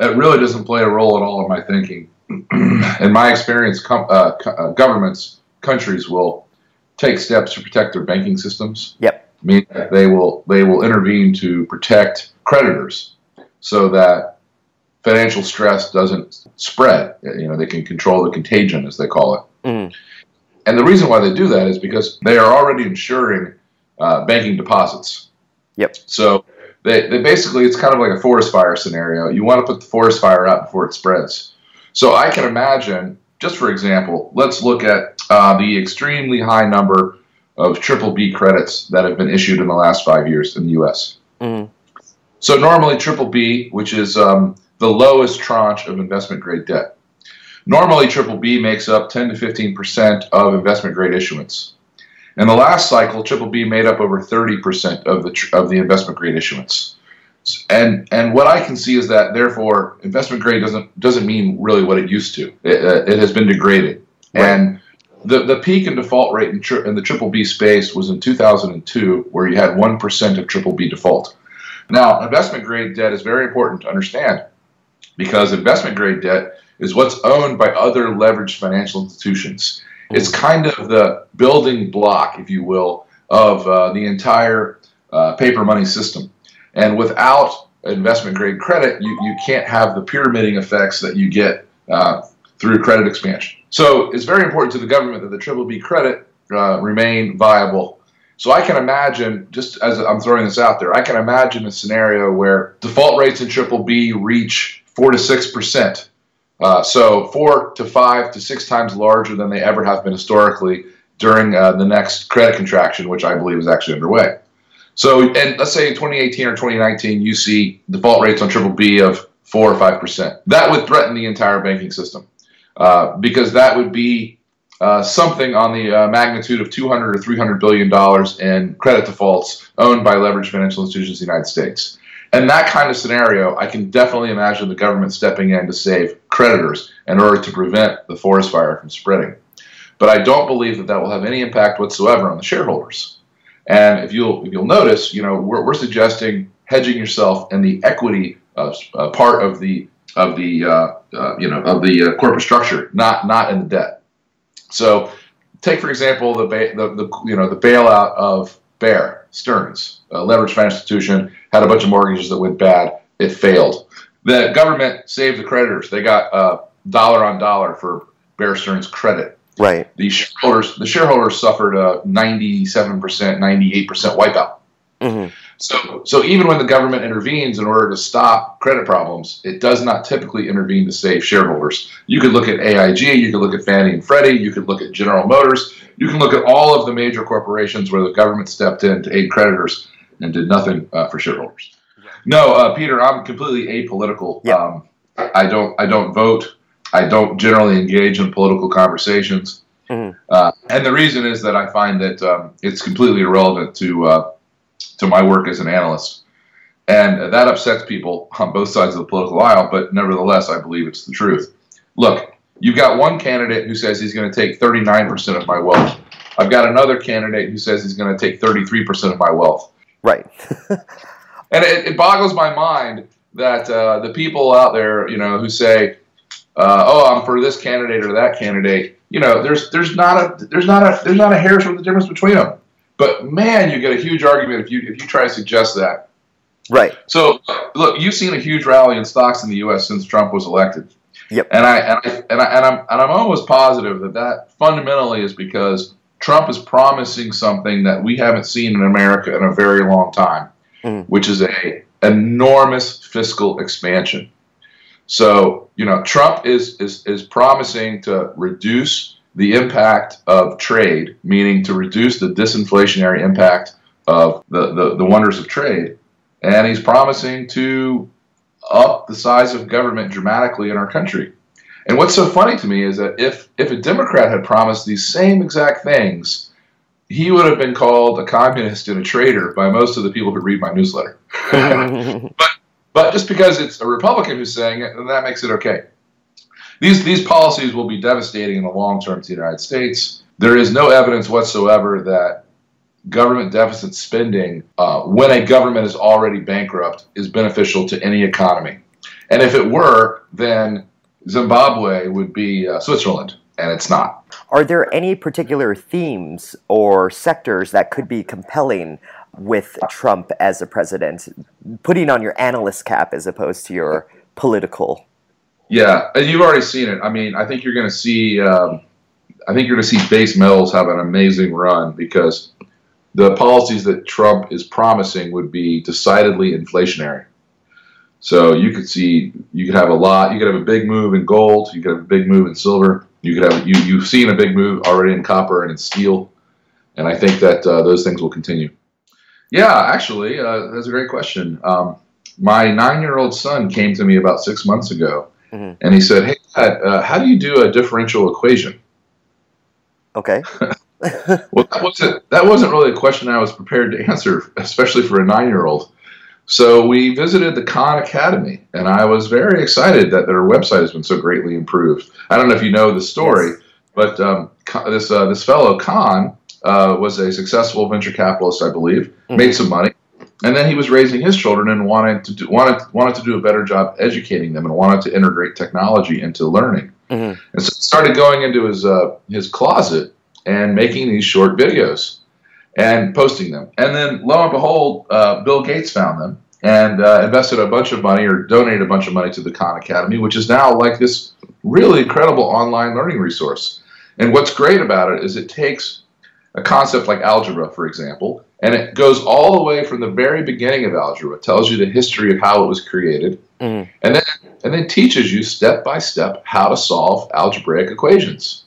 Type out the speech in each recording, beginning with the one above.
it really doesn't play a role at all in my thinking. in my experience, com- uh, co- uh, governments, countries will take steps to protect their banking systems. Yep. Mean that they will they will intervene to protect creditors, so that financial stress doesn't spread. You know, they can control the contagion, as they call it. Mhm. And the reason why they do that is because they are already insuring uh, banking deposits. Yep. So they, they basically, it's kind of like a forest fire scenario. You want to put the forest fire out before it spreads. So I can imagine, just for example, let's look at uh, the extremely high number of triple B credits that have been issued in the last five years in the U.S. Mhm. So normally triple B, which is um, the lowest tranche of investment grade debt. Normally triple B makes up 10 to 15 percent of investment grade issuance. In the last cycle, triple B made up over 30 percent of the of the investment grade issuance. And and what I can see is that therefore investment grade doesn't doesn't mean really what it used to. It, uh, it has been degraded. Right. And the, the peak in default rate in, tri- in the triple B space was in 2002, where you had 1% of triple B default. Now, investment grade debt is very important to understand because investment grade debt is what's owned by other leveraged financial institutions. It's kind of the building block, if you will, of uh, the entire uh, paper money system. And without investment grade credit, you, you can't have the pyramiding effects that you get uh, through credit expansion. So it's very important to the government that the triple B credit uh, remain viable. So I can imagine, just as I'm throwing this out there, I can imagine a scenario where default rates in triple B reach four to six percent. Uh, so four to five to six times larger than they ever have been historically during uh, the next credit contraction, which I believe is actually underway. So, and let's say in 2018 or 2019, you see default rates on triple B of four or five percent. That would threaten the entire banking system uh, because that would be uh, something on the uh, magnitude of 200 or 300 billion dollars in credit defaults owned by leveraged financial institutions in the United States. And that kind of scenario, I can definitely imagine the government stepping in to save creditors in order to prevent the forest fire from spreading. But I don't believe that that will have any impact whatsoever on the shareholders. And if you'll if you'll notice, you know, we're, we're suggesting hedging yourself in the equity uh, uh, part of the of the uh, uh, you know of the uh, corporate structure, not not in the debt. So, take for example the the, the you know the bailout of Bear Stearns, a leveraged financial institution, had a bunch of mortgages that went bad. It failed. The government saved the creditors. They got uh, dollar on dollar for Bear Stearns credit. Right. The shareholders the shareholders suffered a 97 percent, 98 percent wipeout. hmm So, so even when the government intervenes in order to stop credit problems, it does not typically intervene to save shareholders. You could look at AIG, you could look at Fannie and Freddie, you could look at General Motors, you can look at all of the major corporations where the government stepped in to aid creditors and did nothing uh, for shareholders. No, uh, Peter, I'm completely apolitical. Yeah. Um, I don't, I don't vote. I don't generally engage in political conversations. Mhm. Uh, and the reason is that I find that um, it's completely irrelevant to uh, to my work as an analyst. And that upsets people on both sides of the political aisle, but nevertheless, I believe it's the truth. Look, you've got one candidate who says he's going to take 39% of my wealth. I've got another candidate who says he's going to take 33% of my wealth. Right. And it, it boggles my mind that uh, the people out there, you know, who say, uh, "Oh, I'm for this candidate or that candidate," you know, there's there's not a there's not a there's not a hair's worth of difference between them. But man, you get a huge argument if you if you try to suggest that. Right. So look, you've seen a huge rally in stocks in the U.S. since Trump was elected. Yep. And I and I and, I, and I'm and I'm almost positive that that fundamentally is because Trump is promising something that we haven't seen in America in a very long time, Mhm. which is a enormous fiscal expansion. So you know, Trump is is is promising to reduce the impact of trade, meaning to reduce the disinflationary impact of the, the, the wonders of trade. And he's promising to up the size of government dramatically in our country. And what's so funny to me is that if, if a Democrat had promised these same exact things, he would have been called a communist and a traitor by most of the people who read my newsletter. but just because it's a Republican who's saying it, then that makes it okay. These, these policies will be devastating in the long term to the United States. There is no evidence whatsoever that government deficit spending, uh, when a government is already bankrupt, is beneficial to any economy. And if it were, then Zimbabwe would be uh, Switzerland, and it's not. Are there any particular themes or sectors that could be compelling with Trump as a president, putting on your analyst cap as opposed to your political? Yeah, and you've already seen it. I mean, I think you're going to see. Um, I think you're going to see base metals have an amazing run because the policies that Trump is promising would be decidedly inflationary. So you could see, you could have a lot. You could have a big move in gold. You could have a big move in silver. You could have you you've seen a big move already in copper and in steel, and I think that uh, those things will continue. Yeah, actually, uh, that's a great question. Um, my nine-year-old son came to me about six months ago, mm-hmm. and he said, "Hey, Dad, uh, how do you do a differential equation?" Okay. well, that wasn't that wasn't really a question I was prepared to answer, especially for a nine-year-old. So we visited the Khan Academy, and I was very excited that their website has been so greatly improved. I don't know if you know the story, yes. but um, this uh, this fellow Khan uh, was a successful venture capitalist, I believe, mm-hmm. made some money, and then he was raising his children and wanted to do, wanted wanted to do a better job educating them and wanted to integrate technology into learning. Mm-hmm. And so started going into his uh, his closet and making these short videos and posting them. And then lo and behold, uh, Bill Gates found them and uh, invested a bunch of money or donated a bunch of money to the Khan Academy, which is now like this really incredible online learning resource. And what's great about it is it takes a concept like algebra, for example, and it goes all the way from the very beginning of algebra, it tells you the history of how it was created, mm-hmm. and then and then teaches you step by step how to solve algebraic equations.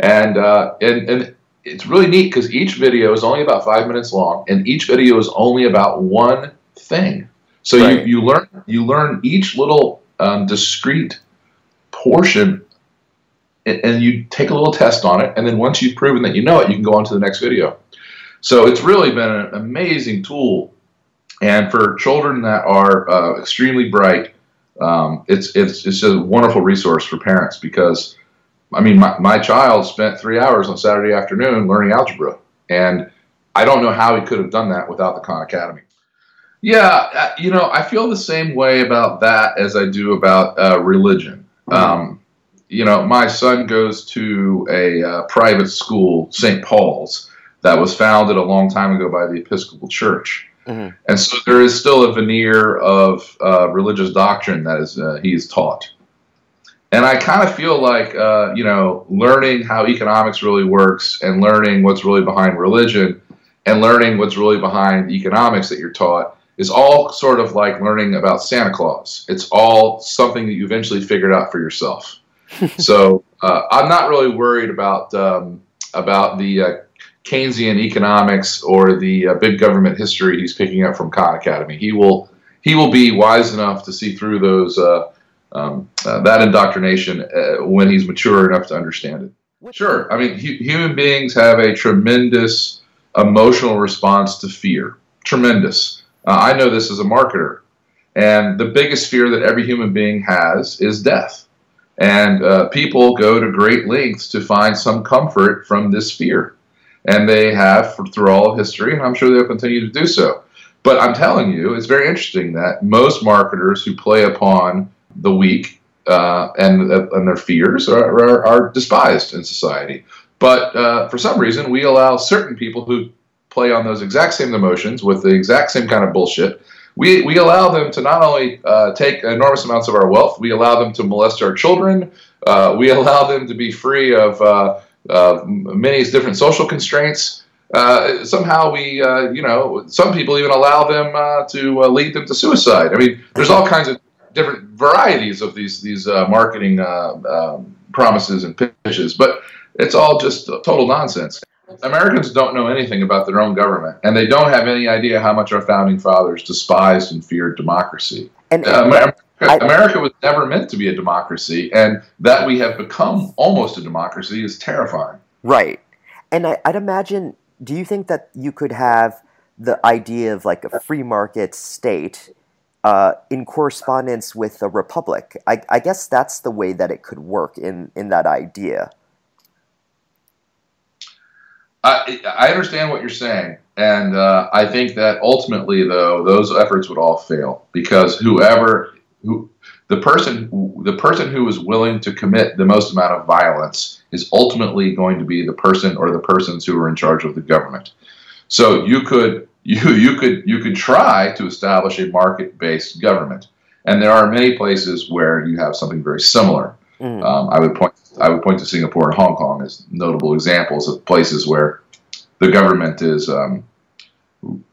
And uh, and and it's really neat because each video is only about five minutes long, and each video is only about one thing. So right. you, you learn you learn each little um, discrete portion, and, and you take a little test on it, and then once you've proven that you know it, you can go on to the next video. So it's really been an amazing tool, and for children that are uh, extremely bright, um, it's it's it's a wonderful resource for parents because I mean, my, my child spent three hours on Saturday afternoon learning algebra, and I don't know how he could have done that without the Khan Academy. Yeah, you know, I feel the same way about that as I do about uh, religion. Mm-hmm. Um, you know, my son goes to a uh, private school, St. Paul's, that was founded a long time ago by the Episcopal Church. Mm-hmm. And so there is still a veneer of uh, religious doctrine that is uh, he is taught. And I kind of feel like, uh, you know, learning how economics really works and learning what's really behind religion and learning what's really behind economics that you're taught is all sort of like learning about Santa Claus. It's all something that you eventually figured out for yourself. so uh, I'm not really worried about um, about the uh, Keynesian economics or the uh, big government history he's picking up from Khan Academy. He will he will be wise enough to see through those uh, um, uh, that indoctrination uh, when he's mature enough to understand it. Sure. I mean, hu- human beings have a tremendous emotional response to fear. Tremendous. Uh, I know this as a marketer. And the biggest fear that every human being has is death. And uh, people go to great lengths to find some comfort from this fear. And they have for, through all of history, and I'm sure they'll continue to do so. But I'm telling you, it's very interesting that most marketers who play upon the weak uh, and and their fears are, are, are, despised in society. But uh, for some reason, we allow certain people who play on those exact same emotions with the exact same kind of bullshit. We, we allow them to not only uh, take enormous amounts of our wealth, we allow them to molest our children. Uh, we allow them to be free of uh, many different social constraints. Uh, somehow we, uh, you know, some people even allow them uh, to lead them to suicide. I mean, there's all kinds of different varieties of these these uh, marketing uh, um, promises and pitches, but it's all just total nonsense. Americans don't know anything about their own government, and they don't have any idea how much our founding fathers despised and feared democracy. And, uh, America, I, America was never meant to be a democracy, and that we have become almost a democracy is terrifying. Right, and I, I'd imagine. Do you think that you could have the idea of like a free market state uh, in correspondence with the republic. I, I, guess that's the way that it could work in, in that idea. I, I understand what you're saying. And uh, I think that ultimately, though, those efforts would all fail because whoever, who, the person the person who is willing to commit the most amount of violence is ultimately going to be the person or the persons who are in charge of the government. So you could you you could you could try to establish a market-based government, and there are many places where you have something very similar. Mm. Um, I would point I would point to Singapore and Hong Kong as notable examples of places where the government is um,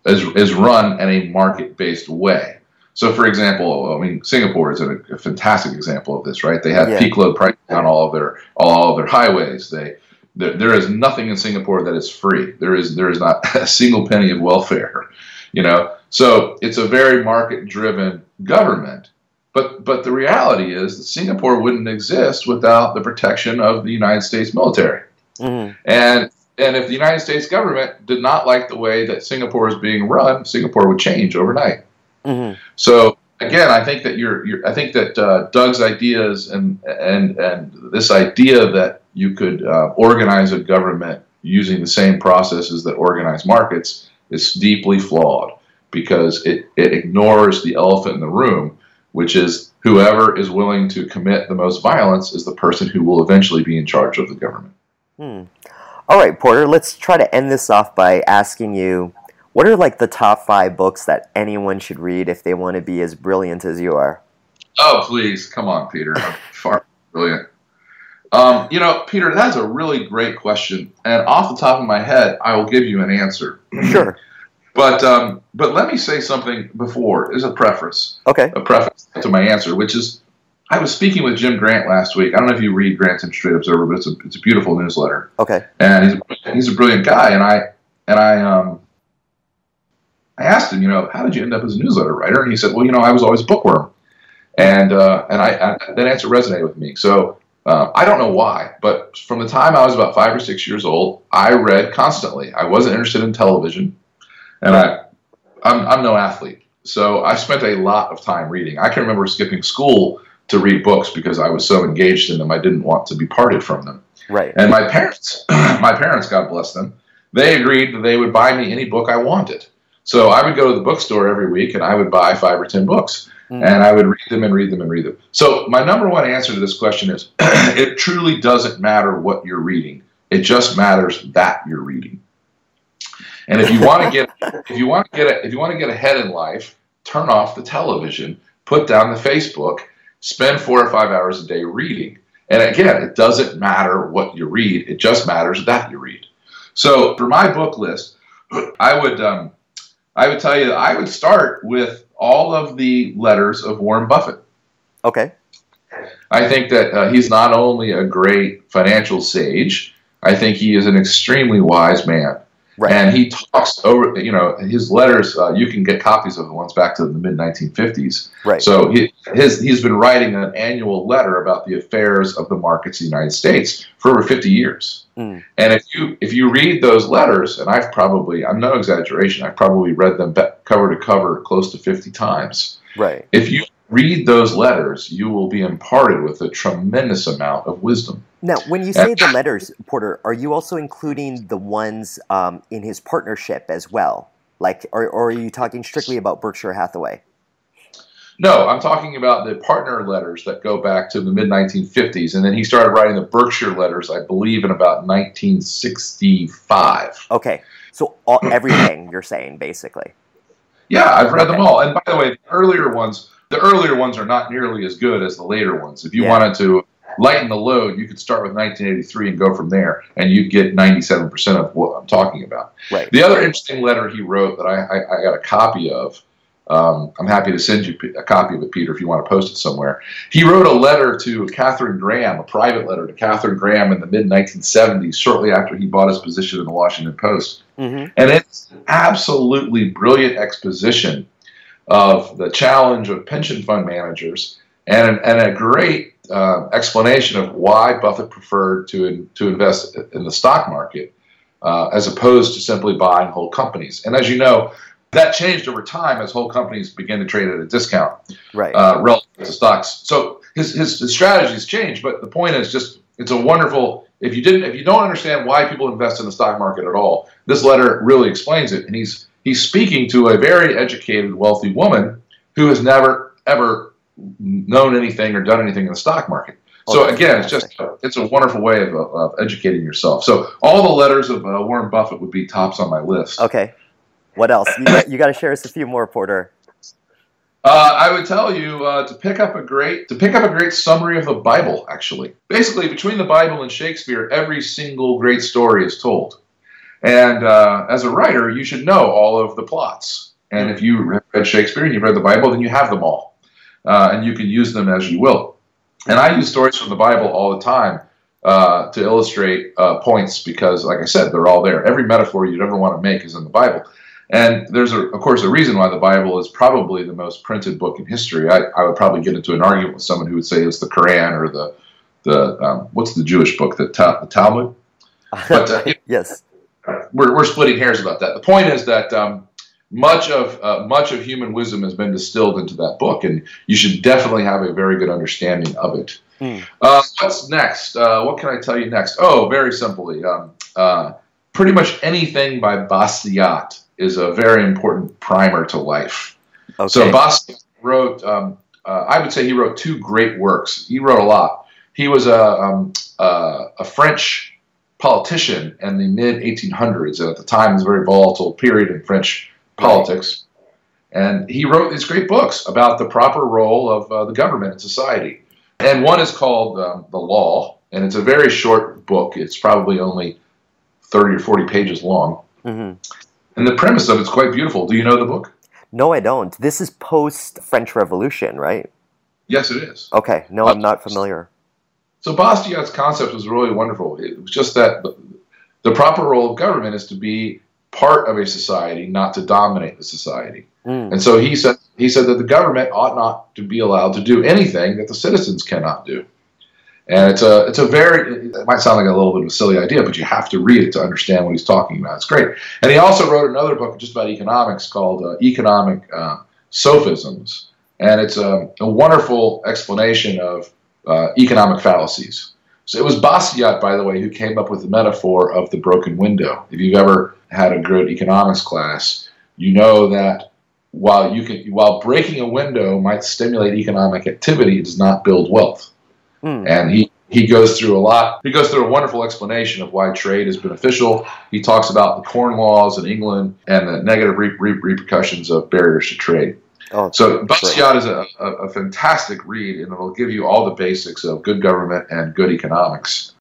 is, is run in a market-based way. So, for example, I mean, Singapore is a, a fantastic example of this, right? They have yeah. peak load pricing on all of their all of their highways. They there, there is nothing in Singapore that is free. There is there is not a single penny of welfare, you know. So it's a very market-driven government. But but the reality is that Singapore wouldn't exist without the protection of the United States military. Mm-hmm. And and if the United States government did not like the way that Singapore is being run, Singapore would change overnight. Mm-hmm. So again, I think that you're, you're I think that uh, Doug's ideas and and and this idea that you could uh, organize a government using the same processes that organize markets is deeply flawed because it, it ignores the elephant in the room, which is whoever is willing to commit the most violence is the person who will eventually be in charge of the government. Hmm. All right, Porter, let's try to end this off by asking you what are like the top five books that anyone should read if they want to be as brilliant as you are? Oh, please, come on, Peter. I'm far brilliant. Um, you know, Peter, that's a really great question, and off the top of my head, I will give you an answer. Sure. but um, but let me say something before. Is a preface. Okay. A preface to my answer, which is, I was speaking with Jim Grant last week. I don't know if you read Grant's Trade Observer, but it's a it's a beautiful newsletter. Okay. And he's a, he's a brilliant guy, and I and I um I asked him, you know, how did you end up as a newsletter writer? And he said, well, you know, I was always a bookworm. And, uh, and I, I, that answer resonated with me. So uh, I don't know why, but from the time I was about five or six years old, I read constantly. I wasn't interested in television, and I, I'm, I'm no athlete. So I spent a lot of time reading. I can remember skipping school to read books because I was so engaged in them. I didn't want to be parted from them. Right. And my parents, my parents, God bless them, they agreed that they would buy me any book I wanted. So I would go to the bookstore every week and I would buy five or 10 books mm. and I would read them and read them and read them. So my number one answer to this question is it truly doesn't matter what you're reading. It just matters that you're reading. And if you want to get if you want to get a, if you want to get ahead in life, turn off the television, put down the Facebook, spend 4 or 5 hours a day reading. And again, it doesn't matter what you read, it just matters that you read. So for my book list, I would um, I would tell you I would start with all of the letters of Warren Buffett. Okay. I think that uh, he's not only a great financial sage, I think he is an extremely wise man. Right. And he talks over, you know, his letters. Uh, you can get copies of the ones back to the mid 1950s. Right. So he, his, he's been writing an annual letter about the affairs of the markets in the United States for over 50 years. Mm. And if you if you read those letters, and I've probably, I'm no exaggeration, I've probably read them cover to cover close to 50 times. Right. If you read those letters, you will be imparted with a tremendous amount of wisdom. Now, when you say the letters, Porter, are you also including the ones um, in his partnership as well? Like, or, or are you talking strictly about Berkshire Hathaway? No, I'm talking about the partner letters that go back to the mid 1950s, and then he started writing the Berkshire letters, I believe, in about 1965. Okay, so all, everything you're saying, basically. Yeah, I've read okay. them all, and by the way, the earlier ones the earlier ones are not nearly as good as the later ones. If you yeah. wanted to lighten the load, you could start with 1983 and go from there, and you'd get 97% of what I'm talking about. Right. The other interesting letter he wrote that I, I, I got a copy of, um, I'm happy to send you a copy of it, Peter, if you want to post it somewhere. He wrote a letter to Katharine Graham, a private letter to Katharine Graham in the mid 1970s, shortly after he bought his position in the Washington Post. Mm-hmm. And it's absolutely brilliant exposition of the challenge of pension fund managers and, and a great uh, explanation of why Buffett preferred to, to invest in the stock market uh, as opposed to simply buying whole companies. And as you know, that changed over time as whole companies began to trade at a discount right. uh, relative to stocks. So his, his, his strategies changed, but the point is just it's a wonderful. If you didn't, if you don't understand why people invest in the stock market at all, this letter really explains it. And he's he's speaking to a very educated, wealthy woman who has never, ever known anything or done anything in the stock market. Oh, so again, it's just it's a wonderful way of, of educating yourself. So all the letters of uh, Warren Buffett would be tops on my list. Okay, what else? You got, you got to share us a few more, Porter. Uh, I would tell you uh, to pick up a great to pick up a great summary of the Bible. Actually, basically, between the Bible and Shakespeare, every single great story is told. And uh, as a writer, you should know all of the plots. And if you read Shakespeare and you've read the Bible, then you have them all, uh, and you can use them as you will. And I use stories from the Bible all the time uh, to illustrate uh, points because, like I said, they're all there. Every metaphor you'd ever want to make is in the Bible. And there's, a, of course, a reason why the Bible is probably the most printed book in history. I, I would probably get into an argument with someone who would say it's the Quran or the, the um, what's the Jewish book, the, ta- the Talmud? But uh, yes, we're, we're splitting hairs about that. The point is that um, much of uh, much of human wisdom has been distilled into that book, and you should definitely have a very good understanding of it. Hmm. Uh, what's next? Uh, what can I tell you next? Oh, very simply, um, uh, pretty much anything by Bastiat is a very important primer to life. Okay. So Bastiat wrote, um, uh, I would say he wrote two great works. He wrote a lot. He was a, um, uh, a French politician in the mid 1800s, and at the time it was a very volatile period in French politics. And he wrote these great books about the proper role of uh, the government in society. And one is called um, The Law, and it's a very short book. It's probably only 30 or 40 pages long. Mm-hmm. And the premise of it's quite beautiful. Do you know the book? No, I don't. This is post French Revolution, right? Yes, it is. Okay. No, I'm not familiar. So Bastiat's concept was really wonderful. It was just that the proper role of government is to be part of a society, not to dominate the society. Mm. And so he said he said that the government ought not to be allowed to do anything that the citizens cannot do. And it's a it's a very it might sound like a little bit of a silly idea, but you have to read it to understand what he's talking about. It's great. And he also wrote another book just about economics called uh, Economic uh, Sophisms, and it's a, a wonderful explanation of uh, economic fallacies. So it was Bastiat, by the way, who came up with the metaphor of the broken window. If you've ever had a good economics class, you know that while you can while breaking a window might stimulate economic activity, it does not build wealth. Mm. And he he goes through a lot. He goes through a wonderful explanation of why trade is beneficial. He talks about the corn laws in England and the negative re- re- repercussions of barriers to trade. Oh, so Bastiat is a, a, a, fantastic read, and it'll give you all the basics of good government and good economics.